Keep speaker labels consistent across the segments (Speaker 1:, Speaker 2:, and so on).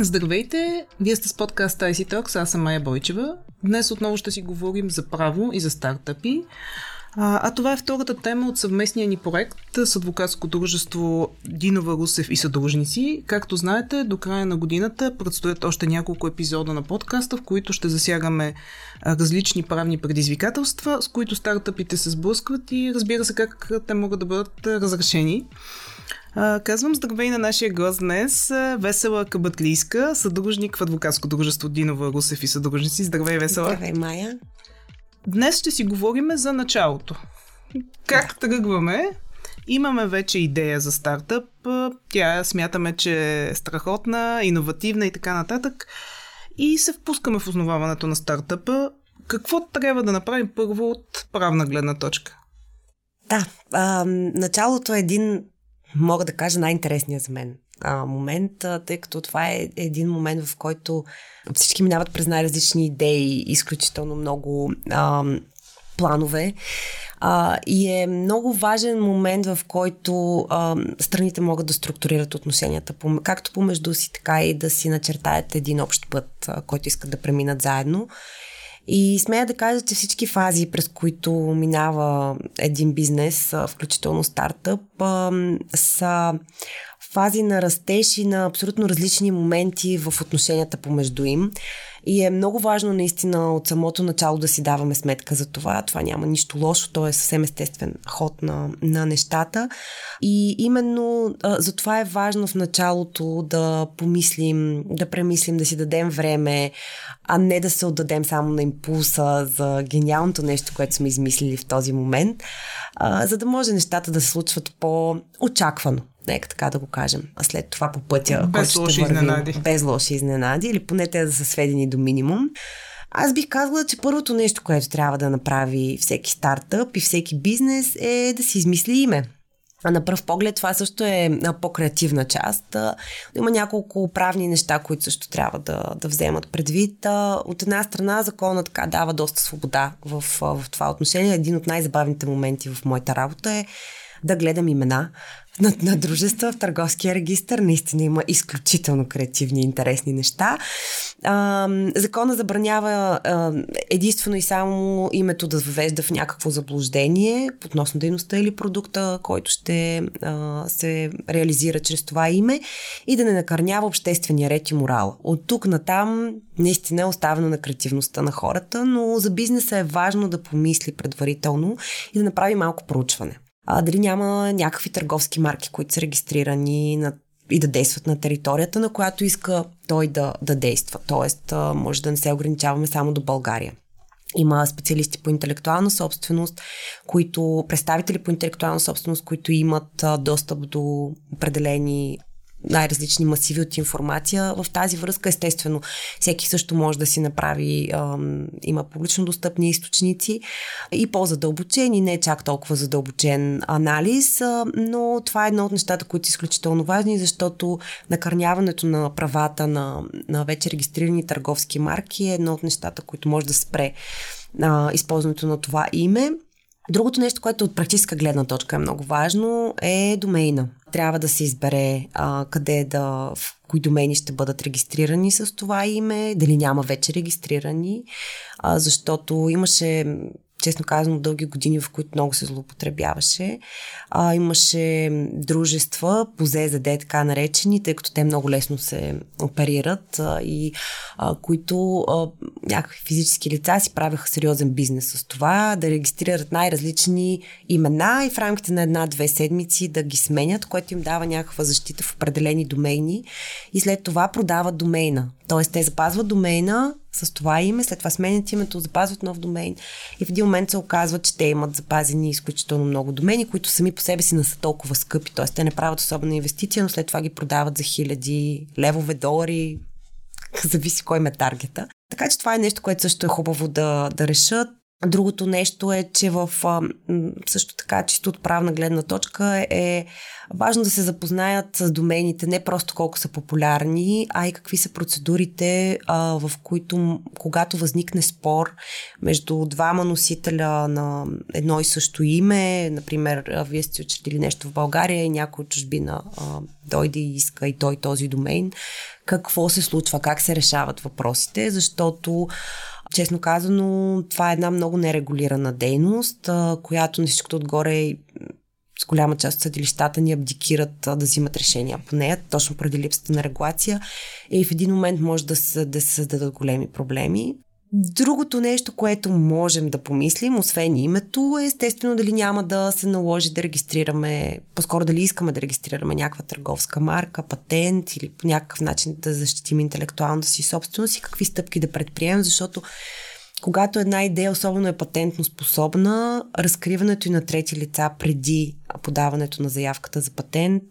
Speaker 1: Здравейте! Вие сте с подкаст IC Talks, аз съм Майя Бойчева. Днес отново ще си говорим за право и за стартъпи. А, а това е втората тема от съвместния ни проект с адвокатско дружество Динова Русев и съдружници. Както знаете, до края на годината предстоят още няколко епизода на подкаста, в които ще засягаме различни правни предизвикателства, с които стартъпите се сблъскват и разбира се как те могат да бъдат разрешени. А, казвам здравей на нашия гост днес, Весела Кабатлийска, съдружник в адвокатско дружество Динова Русев и съдружници. Здравей, Весела.
Speaker 2: Здравей, Майя.
Speaker 1: Днес ще си говорим за началото. Как тръгваме? Имаме вече идея за стартъп. Тя смятаме, че е страхотна, иновативна и така нататък. И се впускаме в основаването на стартъпа. Какво трябва да направим първо от правна гледна точка?
Speaker 2: Да, а, началото е един мога да кажа, най-интересният за мен а, момент, тъй като това е един момент, в който всички минават през най-различни идеи, изключително много а, планове. А, и е много важен момент, в който а, страните могат да структурират отношенията, както помежду си, така и да си начертаят един общ път, а, който искат да преминат заедно. И смея да кажа, че всички фази, през които минава един бизнес, включително стартъп, са фази на растеж и на абсолютно различни моменти в отношенията помежду им. И е много важно наистина от самото начало да си даваме сметка за това. Това няма нищо лошо, то е съвсем естествен ход на, на нещата. И именно а, за това е важно в началото да помислим, да премислим, да си дадем време, а не да се отдадем само на импулса за гениалното нещо, което сме измислили в този момент, а, за да може нещата да се случват по-очаквано нека така да го кажем. А след това по пътя,
Speaker 1: без
Speaker 2: който
Speaker 1: лоши
Speaker 2: ще вървим,
Speaker 1: изненади.
Speaker 2: без лоши изненади, или поне те да са сведени до минимум. Аз бих казала, че първото нещо, което трябва да направи всеки стартъп и всеки бизнес е да си измисли име. А на пръв поглед това също е по-креативна част. Има няколко правни неща, които също трябва да, да вземат предвид. От една страна законът така дава доста свобода в, в това отношение. Един от най-забавните моменти в моята работа е да гледам имена на, на дружества в търговския регистр. Наистина има изключително креативни и интересни неща. А, закона забранява а, единствено и само името да въвежда в някакво заблуждение относно дейността или продукта, който ще а, се реализира чрез това име и да не накърнява обществения ред и морал. От тук натам наистина е оставено на креативността на хората, но за бизнеса е важно да помисли предварително и да направи малко проучване а, дали няма някакви търговски марки, които са регистрирани на, и да действат на територията, на която иска той да, да действа. Тоест, а, може да не се ограничаваме само до България. Има специалисти по интелектуална собственост, които, представители по интелектуална собственост, които имат достъп до определени най-различни масиви от информация. В тази връзка, естествено, всеки също може да си направи, има публично достъпни източници и по-задълбочен и не чак толкова задълбочен анализ, но това е едно от нещата, които са изключително важни, защото накърняването на правата на, на вече регистрирани търговски марки е едно от нещата, които може да спре а, използването на това име. Другото нещо, което от практическа гледна точка е много важно, е домейна. Трябва да се избере а, къде да, в кои домени ще бъдат регистрирани с това име, дали няма вече регистрирани, а, защото имаше честно казано, дълги години, в които много се злоупотребяваше. А, имаше дружества, по ЗЗД, така наречени, тъй като те много лесно се оперират а, и а, които а, някакви физически лица си правяха сериозен бизнес с това, да регистрират най-различни имена и в рамките на една-две седмици да ги сменят, което им дава някаква защита в определени домейни и след това продават домейна. Тоест те запазват домейна, с това име, след това сменят името, запазват нов домейн и в един момент се оказва, че те имат запазени изключително много домени, които сами по себе си не са толкова скъпи, т.е. те не правят особена инвестиция, но след това ги продават за хиляди левове, долари, зависи кой ме таргета. Така че това е нещо, което също е хубаво да, да решат. Другото нещо е, че в също така, чисто от правна гледна точка е важно да се запознаят с домените не просто колко са популярни, а и какви са процедурите, в които когато възникне спор между двама носителя на едно и също име, например, вие сте учредили нещо в България и някой от чужбина дойде и иска и той този домен, какво се случва, как се решават въпросите, защото Честно казано, това е една много нерегулирана дейност, която на всичкото отгоре с голяма част от съдилищата ни абдикират да взимат решения по нея, точно преди липсата на регулация и в един момент може да се, да се създадат големи проблеми. Другото нещо, което можем да помислим, освен името, е естествено дали няма да се наложи да регистрираме, по-скоро дали искаме да регистрираме някаква търговска марка, патент или по някакъв начин да защитим интелектуалната си собственост и какви стъпки да предприемем, защото когато една идея особено е патентно способна, разкриването и на трети лица преди подаването на заявката за патент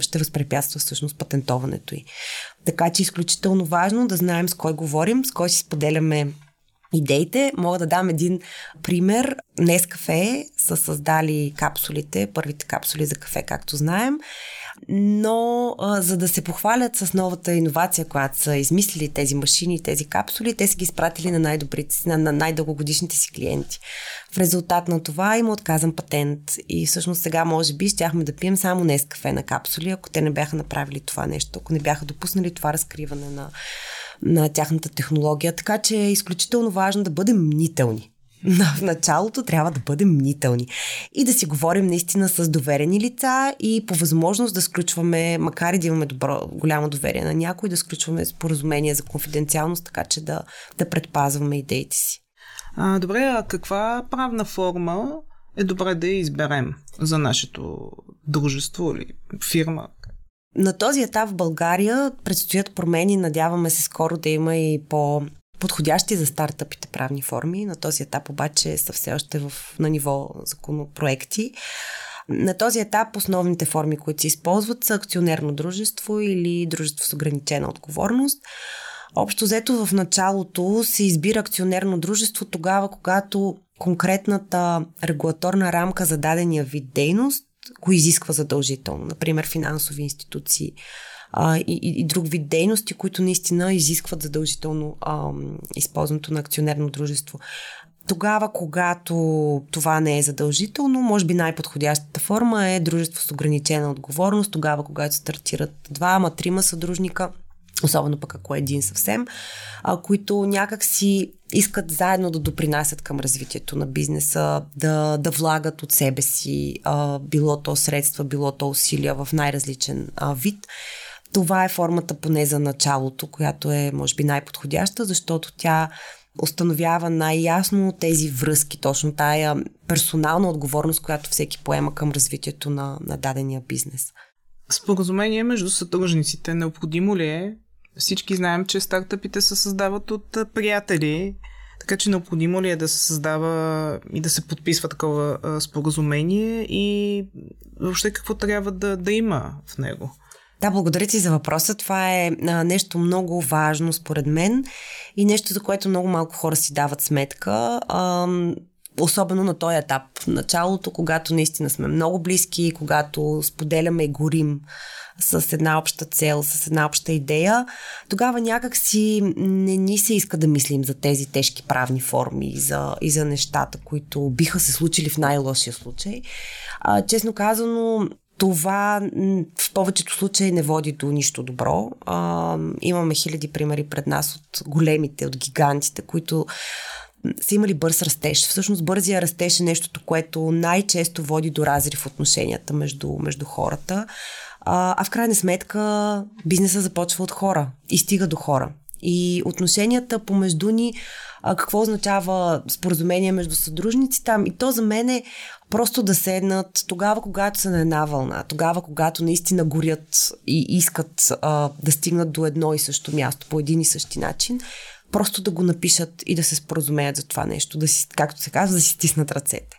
Speaker 2: ще възпрепятства всъщност патентоването й. Така че е изключително важно да знаем с кой говорим, с кой си споделяме идеите. Мога да дам един пример. Днес кафе са създали капсулите, първите капсули за кафе, както знаем но а, за да се похвалят с новата иновация, която са измислили тези машини, тези капсули, те са ги изпратили на, най-добрите, на, на най-дългогодишните си клиенти. В резултат на това има отказан патент и всъщност сега може би щяхме да пием само днес кафе на капсули, ако те не бяха направили това нещо, ако не бяха допуснали това разкриване на, на тяхната технология. Така че е изключително важно да бъдем мнителни в началото трябва да бъдем мнителни и да си говорим наистина с доверени лица и по възможност да сключваме, макар и да имаме добро, голямо доверие на някой, да сключваме споразумение за конфиденциалност, така че да, да предпазваме идеите си.
Speaker 1: А, добре, а каква правна форма е добре да изберем за нашето дружество или фирма?
Speaker 2: На този етап в България предстоят промени. Надяваме се скоро да има и по подходящи за стартъпите правни форми. На този етап обаче са все още в, на ниво законопроекти. На този етап основните форми, които се използват са акционерно дружество или дружество с ограничена отговорност. Общо взето в началото се избира акционерно дружество тогава, когато конкретната регулаторна рамка за дадения вид дейност го изисква задължително. Например, финансови институции, а, и, и друг вид дейности, които наистина изискват задължително а, използването на акционерно дружество. Тогава, когато това не е задължително, може би най-подходящата форма е дружество с ограничена отговорност, тогава, когато стартират двама, трима съдружника, особено пък ако е един съвсем, а, които някак си искат заедно да допринасят към развитието на бизнеса, да, да влагат от себе си, а, било то средства, било то усилия в най-различен а, вид. Това е формата поне за началото, която е, може би, най-подходяща, защото тя установява най-ясно тези връзки, точно тая персонална отговорност, която всеки поема към развитието на, на дадения бизнес.
Speaker 1: Споразумение между сътрудниците необходимо ли е? Всички знаем, че стартъпите се създават от приятели, така че необходимо ли е да се създава и да се подписва такова споразумение и въобще какво трябва да, да има в него?
Speaker 2: Да, благодаря ти за въпроса. Това е а, нещо много важно според мен и нещо, за което много малко хора си дават сметка. А, особено на този етап. В началото, когато наистина сме много близки, когато споделяме и горим с една обща цел, с една обща идея, тогава някак си не ни се иска да мислим за тези тежки правни форми и за, и за нещата, които биха се случили в най-лошия случай. А, честно казано, това в повечето случаи не води до нищо добро. А, имаме хиляди примери пред нас от големите, от гигантите, които са имали бърз растеж. Всъщност бързия растеж е нещото, което най-често води до разрив в отношенията между, между хората. А, а в крайна сметка бизнеса започва от хора и стига до хора. И отношенията помежду ни, а, какво означава споразумение между съдружници там? И то за мен е просто да седнат тогава, когато са на една вълна, тогава, когато наистина горят и искат а, да стигнат до едно и също място по един и същи начин, просто да го напишат и да се споразумеят за това нещо, да си, както се казва, да си стиснат ръцете.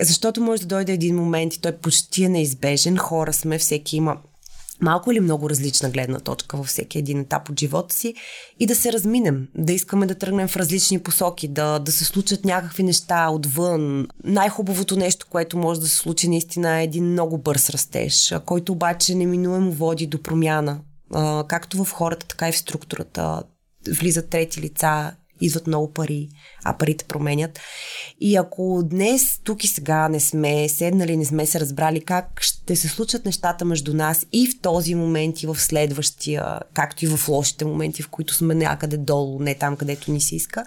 Speaker 2: Защото може да дойде един момент и той почти е неизбежен. Хора сме, всеки има малко или много различна гледна точка във всеки един етап от живота си и да се разминем, да искаме да тръгнем в различни посоки, да, да се случат някакви неща отвън. Най-хубавото нещо, което може да се случи наистина е един много бърз растеж, който обаче неминуемо води до промяна, както в хората, така и в структурата. Влизат трети лица, идват много пари, а парите променят. И ако днес, тук и сега не сме седнали, не сме се разбрали как ще се случат нещата между нас и в този момент и в следващия, както и в лошите моменти, в които сме някъде долу, не там, където ни се иска,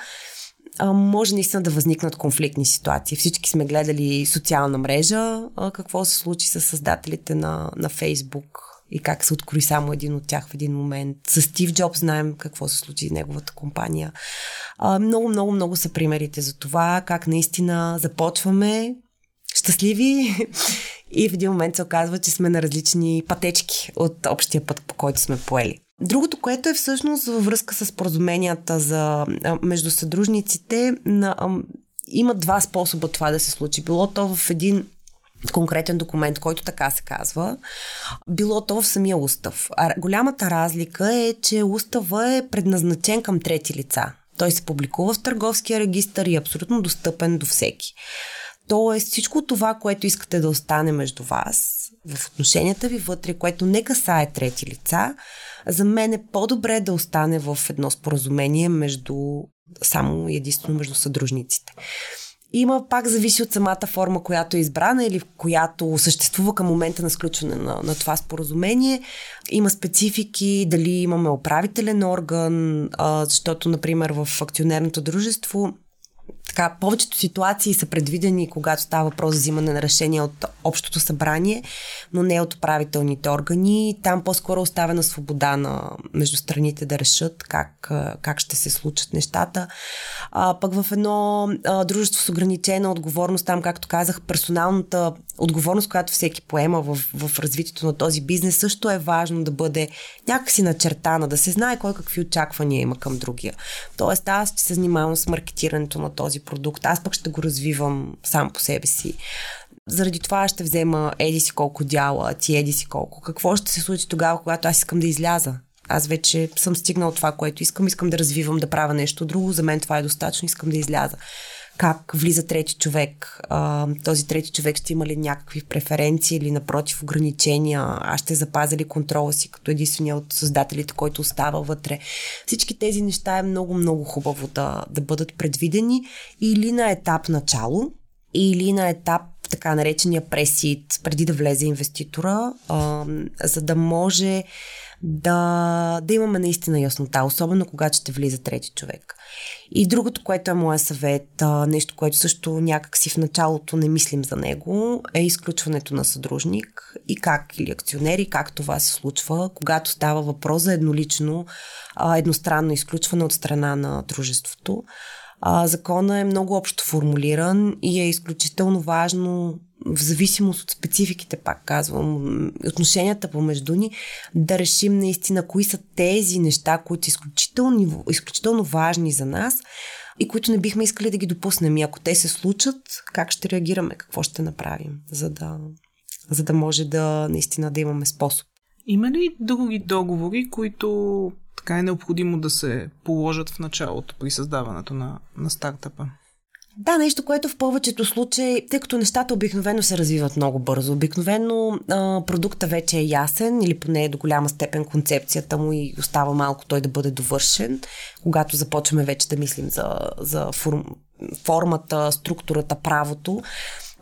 Speaker 2: може наистина да възникнат конфликтни ситуации. Всички сме гледали социална мрежа, какво се случи с създателите на, на Фейсбук, и как се открои само един от тях в един момент. С Стив Джобс знаем какво се случи в неговата компания. А, много, много, много са примерите за това, как наистина започваме щастливи и в един момент се оказва, че сме на различни пътечки от общия път, по който сме поели. Другото, което е всъщност във връзка с поразуменията за, между съдружниците, на, има два способа това да се случи. Било то в един конкретен документ, който така се казва, било то в самия устав. А голямата разлика е, че устава е предназначен към трети лица. Той се публикува в търговския регистр и е абсолютно достъпен до всеки. Тоест всичко това, което искате да остане между вас, в отношенията ви вътре, което не касае трети лица, за мен е по-добре да остане в едно споразумение между само единствено между съдружниците. Има пак зависи от самата форма, която е избрана или която съществува към момента на сключване на, на това споразумение. Има специфики, дали имаме управителен орган, а, защото, например, в акционерното дружество така, повечето ситуации са предвидени, когато става въпрос за взимане на решения от общото събрание, но не от управителните органи. Там по-скоро оставена свобода на между страните да решат как, как ще се случат нещата. А, пък в едно а, дружество с ограничена отговорност, там, както казах, персоналната отговорност, която всеки поема в, в развитието на този бизнес, също е важно да бъде някакси начертана, да се знае кой какви очаквания има към другия. Тоест, аз ще се занимавам с маркетирането на този продукт, аз пък ще го развивам сам по себе си. Заради това ще взема еди си колко дяла, ти еди си колко. Какво ще се случи тогава, когато аз искам да изляза? Аз вече съм стигнал това, което искам. Искам да развивам, да правя нещо друго. За мен това е достатъчно. Искам да изляза как влиза трети човек. А, този трети човек ще има ли някакви преференции или напротив ограничения? Аз ще запазя ли контрола си като единствения от създателите, който остава вътре? Всички тези неща е много, много хубаво да, да бъдат предвидени или на етап начало, или на етап така наречения пресит, преди да влезе инвеститора, а, за да може да, да имаме наистина яснота, особено когато ще влиза трети човек. И другото, което е моя съвет, нещо, което също някак си в началото не мислим за него, е изключването на съдружник и как или акционери, как това се случва, когато става въпрос за еднолично, едностранно изключване от страна на дружеството. Закона е много общо формулиран и е изключително важно в зависимост от спецификите, пак казвам, отношенията помежду ни, да решим наистина кои са тези неща, които са изключително, изключително важни за нас и които не бихме искали да ги допуснем. И ако те се случат, как ще реагираме, какво ще направим, за да, за да може да наистина да имаме способ.
Speaker 1: Има ли други договори, които така е необходимо да се положат в началото при създаването на, на стартъпа?
Speaker 2: Да, нещо, което в повечето случаи, тъй като нещата обикновено се развиват много бързо, обикновено а, продукта вече е ясен или поне е до голяма степен концепцията му и остава малко той да бъде довършен, когато започваме вече да мислим за, за форм, формата, структурата, правото.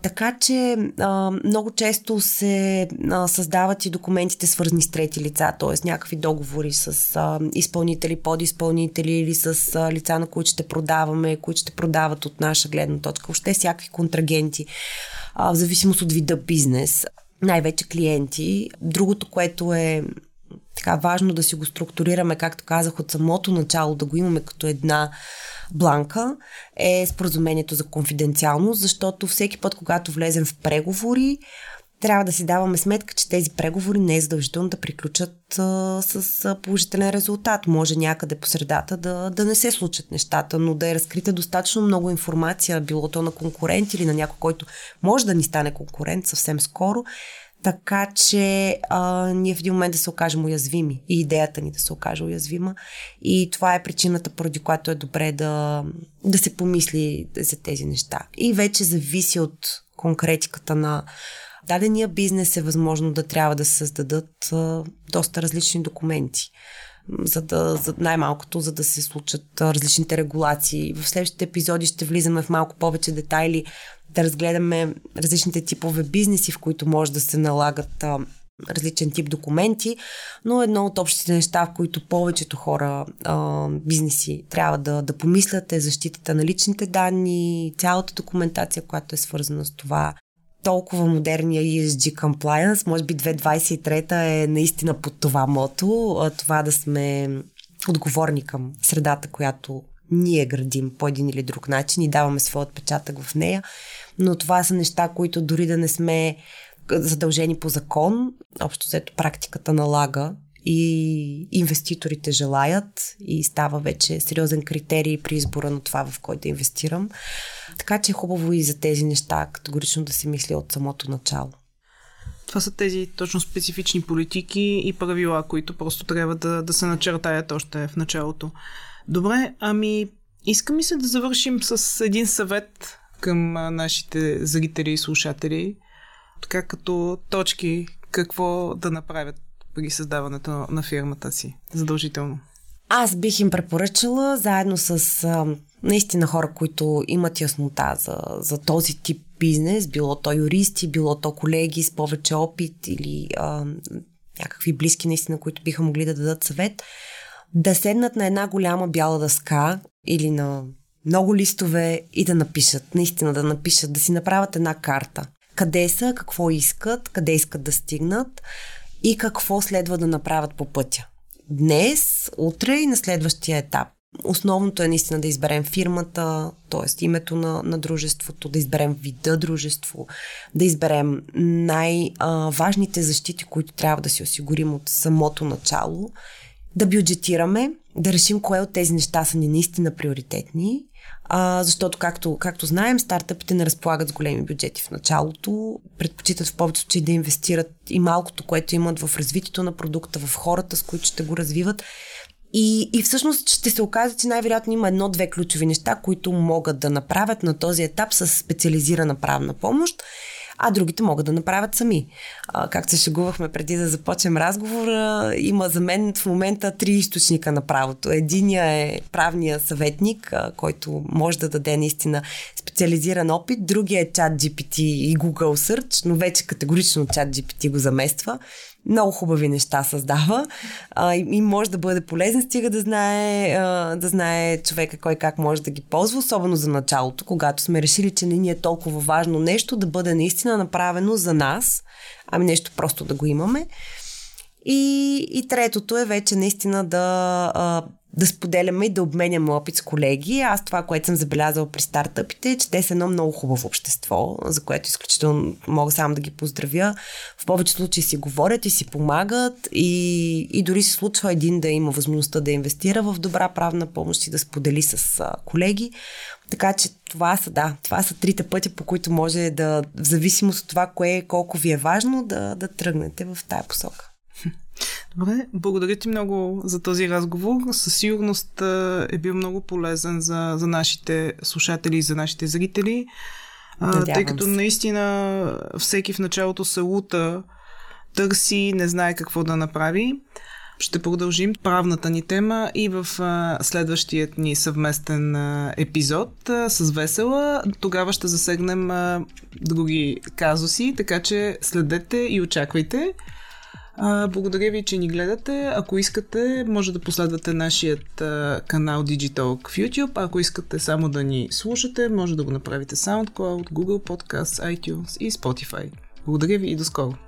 Speaker 2: Така че а, много често се а, създават и документите свързани с трети лица, т.е. някакви договори с а, изпълнители, подизпълнители или с а, лица, на които ще продаваме, които ще продават от наша гледна точка, въобще всякакви контрагенти, а, в зависимост от вида бизнес, най-вече клиенти. Другото, което е така важно да си го структурираме, както казах от самото начало, да го имаме като една бланка е споразумението за конфиденциалност, защото всеки път, когато влезем в преговори, трябва да си даваме сметка, че тези преговори не е задължително да приключат а, с положителен резултат. Може някъде по средата да, да не се случат нещата, но да е разкрита достатъчно много информация, било то на конкурент или на някой, който може да ни стане конкурент съвсем скоро, така че а, ние в един момент да се окажем уязвими и идеята ни да се окаже уязвима. И това е причината, поради която е добре да, да се помисли за тези неща. И вече зависи от конкретиката на дадения бизнес е възможно да трябва да се създадат а, доста различни документи за да, за най-малкото, за да се случат различните регулации. В следващите епизоди ще влизаме в малко повече детайли, да разгледаме различните типове бизнеси, в които може да се налагат а, различен тип документи, но едно от общите неща, в които повечето хора, а, бизнеси трябва да, да помислят е защитата на личните данни, цялата документация, която е свързана с това. Толкова модерния ESG compliance, може би 2023 е наистина под това мото, това да сме отговорни към средата, която ние градим по един или друг начин и даваме своя отпечатък в нея. Но това са неща, които дори да не сме задължени по закон, общо взето практиката налага и инвеститорите желаят и става вече сериозен критерий при избора на това, в който да инвестирам. Така че е хубаво и за тези неща категорично да се мисли от самото начало.
Speaker 1: Това са тези точно специфични политики и правила, които просто трябва да, да се начертаят още в началото. Добре, ами искам и се да завършим с един съвет към нашите зрители и слушатели, така като точки какво да направят при създаването на фирмата си, задължително.
Speaker 2: Аз бих им препоръчала, заедно с а, наистина хора, които имат яснота за, за този тип бизнес, било то юристи, било то колеги с повече опит или а, някакви близки наистина, които биха могли да дадат съвет, да седнат на една голяма бяла дъска или на много листове и да напишат, наистина да напишат, да си направят една карта. Къде са, какво искат, къде искат да стигнат и какво следва да направят по пътя. Днес, утре и на следващия етап. Основното е наистина да изберем фирмата, т.е. името на, на дружеството, да изберем вида дружество, да изберем най-важните защити, които трябва да си осигурим от самото начало, да бюджетираме, да решим кое от тези неща са ни наистина приоритетни а, защото, както, както знаем, стартъпите не разполагат с големи бюджети в началото, предпочитат в повече случаи да инвестират и малкото, което имат в развитието на продукта, в хората, с които ще го развиват. И, и всъщност ще се окаже, че най-вероятно има едно-две ключови неща, които могат да направят на този етап с специализирана правна помощ а другите могат да направят сами. А, както се шегувахме преди да започнем разговора, има за мен в момента три източника на правото. Единия е правния съветник, а, който може да даде наистина специализиран опит. Другия е чат GPT и Google Search, но вече категорично чат GPT го замества много хубави неща създава а, и, и може да бъде полезен, стига да знае, а, да знае човека кой как може да ги ползва, особено за началото, когато сме решили, че не ни е толкова важно нещо да бъде наистина направено за нас, ами нещо просто да го имаме. И, и третото е вече наистина да а, да споделяме и да обменяме опит с колеги. Аз това, което съм забелязала при стартъпите, е, че те са едно много хубаво общество, за което изключително мога само да ги поздравя. В повече случаи си говорят и си помагат и, и дори се случва един да има възможността да инвестира в добра правна помощ и да сподели с колеги. Така че това са, да, това са трите пътя, по които може да, в зависимост от това, кое колко ви е важно, да, да тръгнете в тая посока.
Speaker 1: Добре, благодаря ти много за този разговор. Със сигурност е бил много полезен за, за нашите слушатели и за нашите зрители. Надявам тъй като се. наистина всеки в началото се лута, търси, не знае какво да направи. Ще продължим правната ни тема и в а, следващият ни съвместен а, епизод а, с Весела. Тогава ще засегнем други казуси, така че следете и очаквайте. А, благодаря ви, че ни гледате. Ако искате, може да последвате нашият а, канал Digitalk в YouTube. Ако искате само да ни слушате, може да го направите SoundCloud, Google Podcasts, iTunes и Spotify. Благодаря ви и до скоро!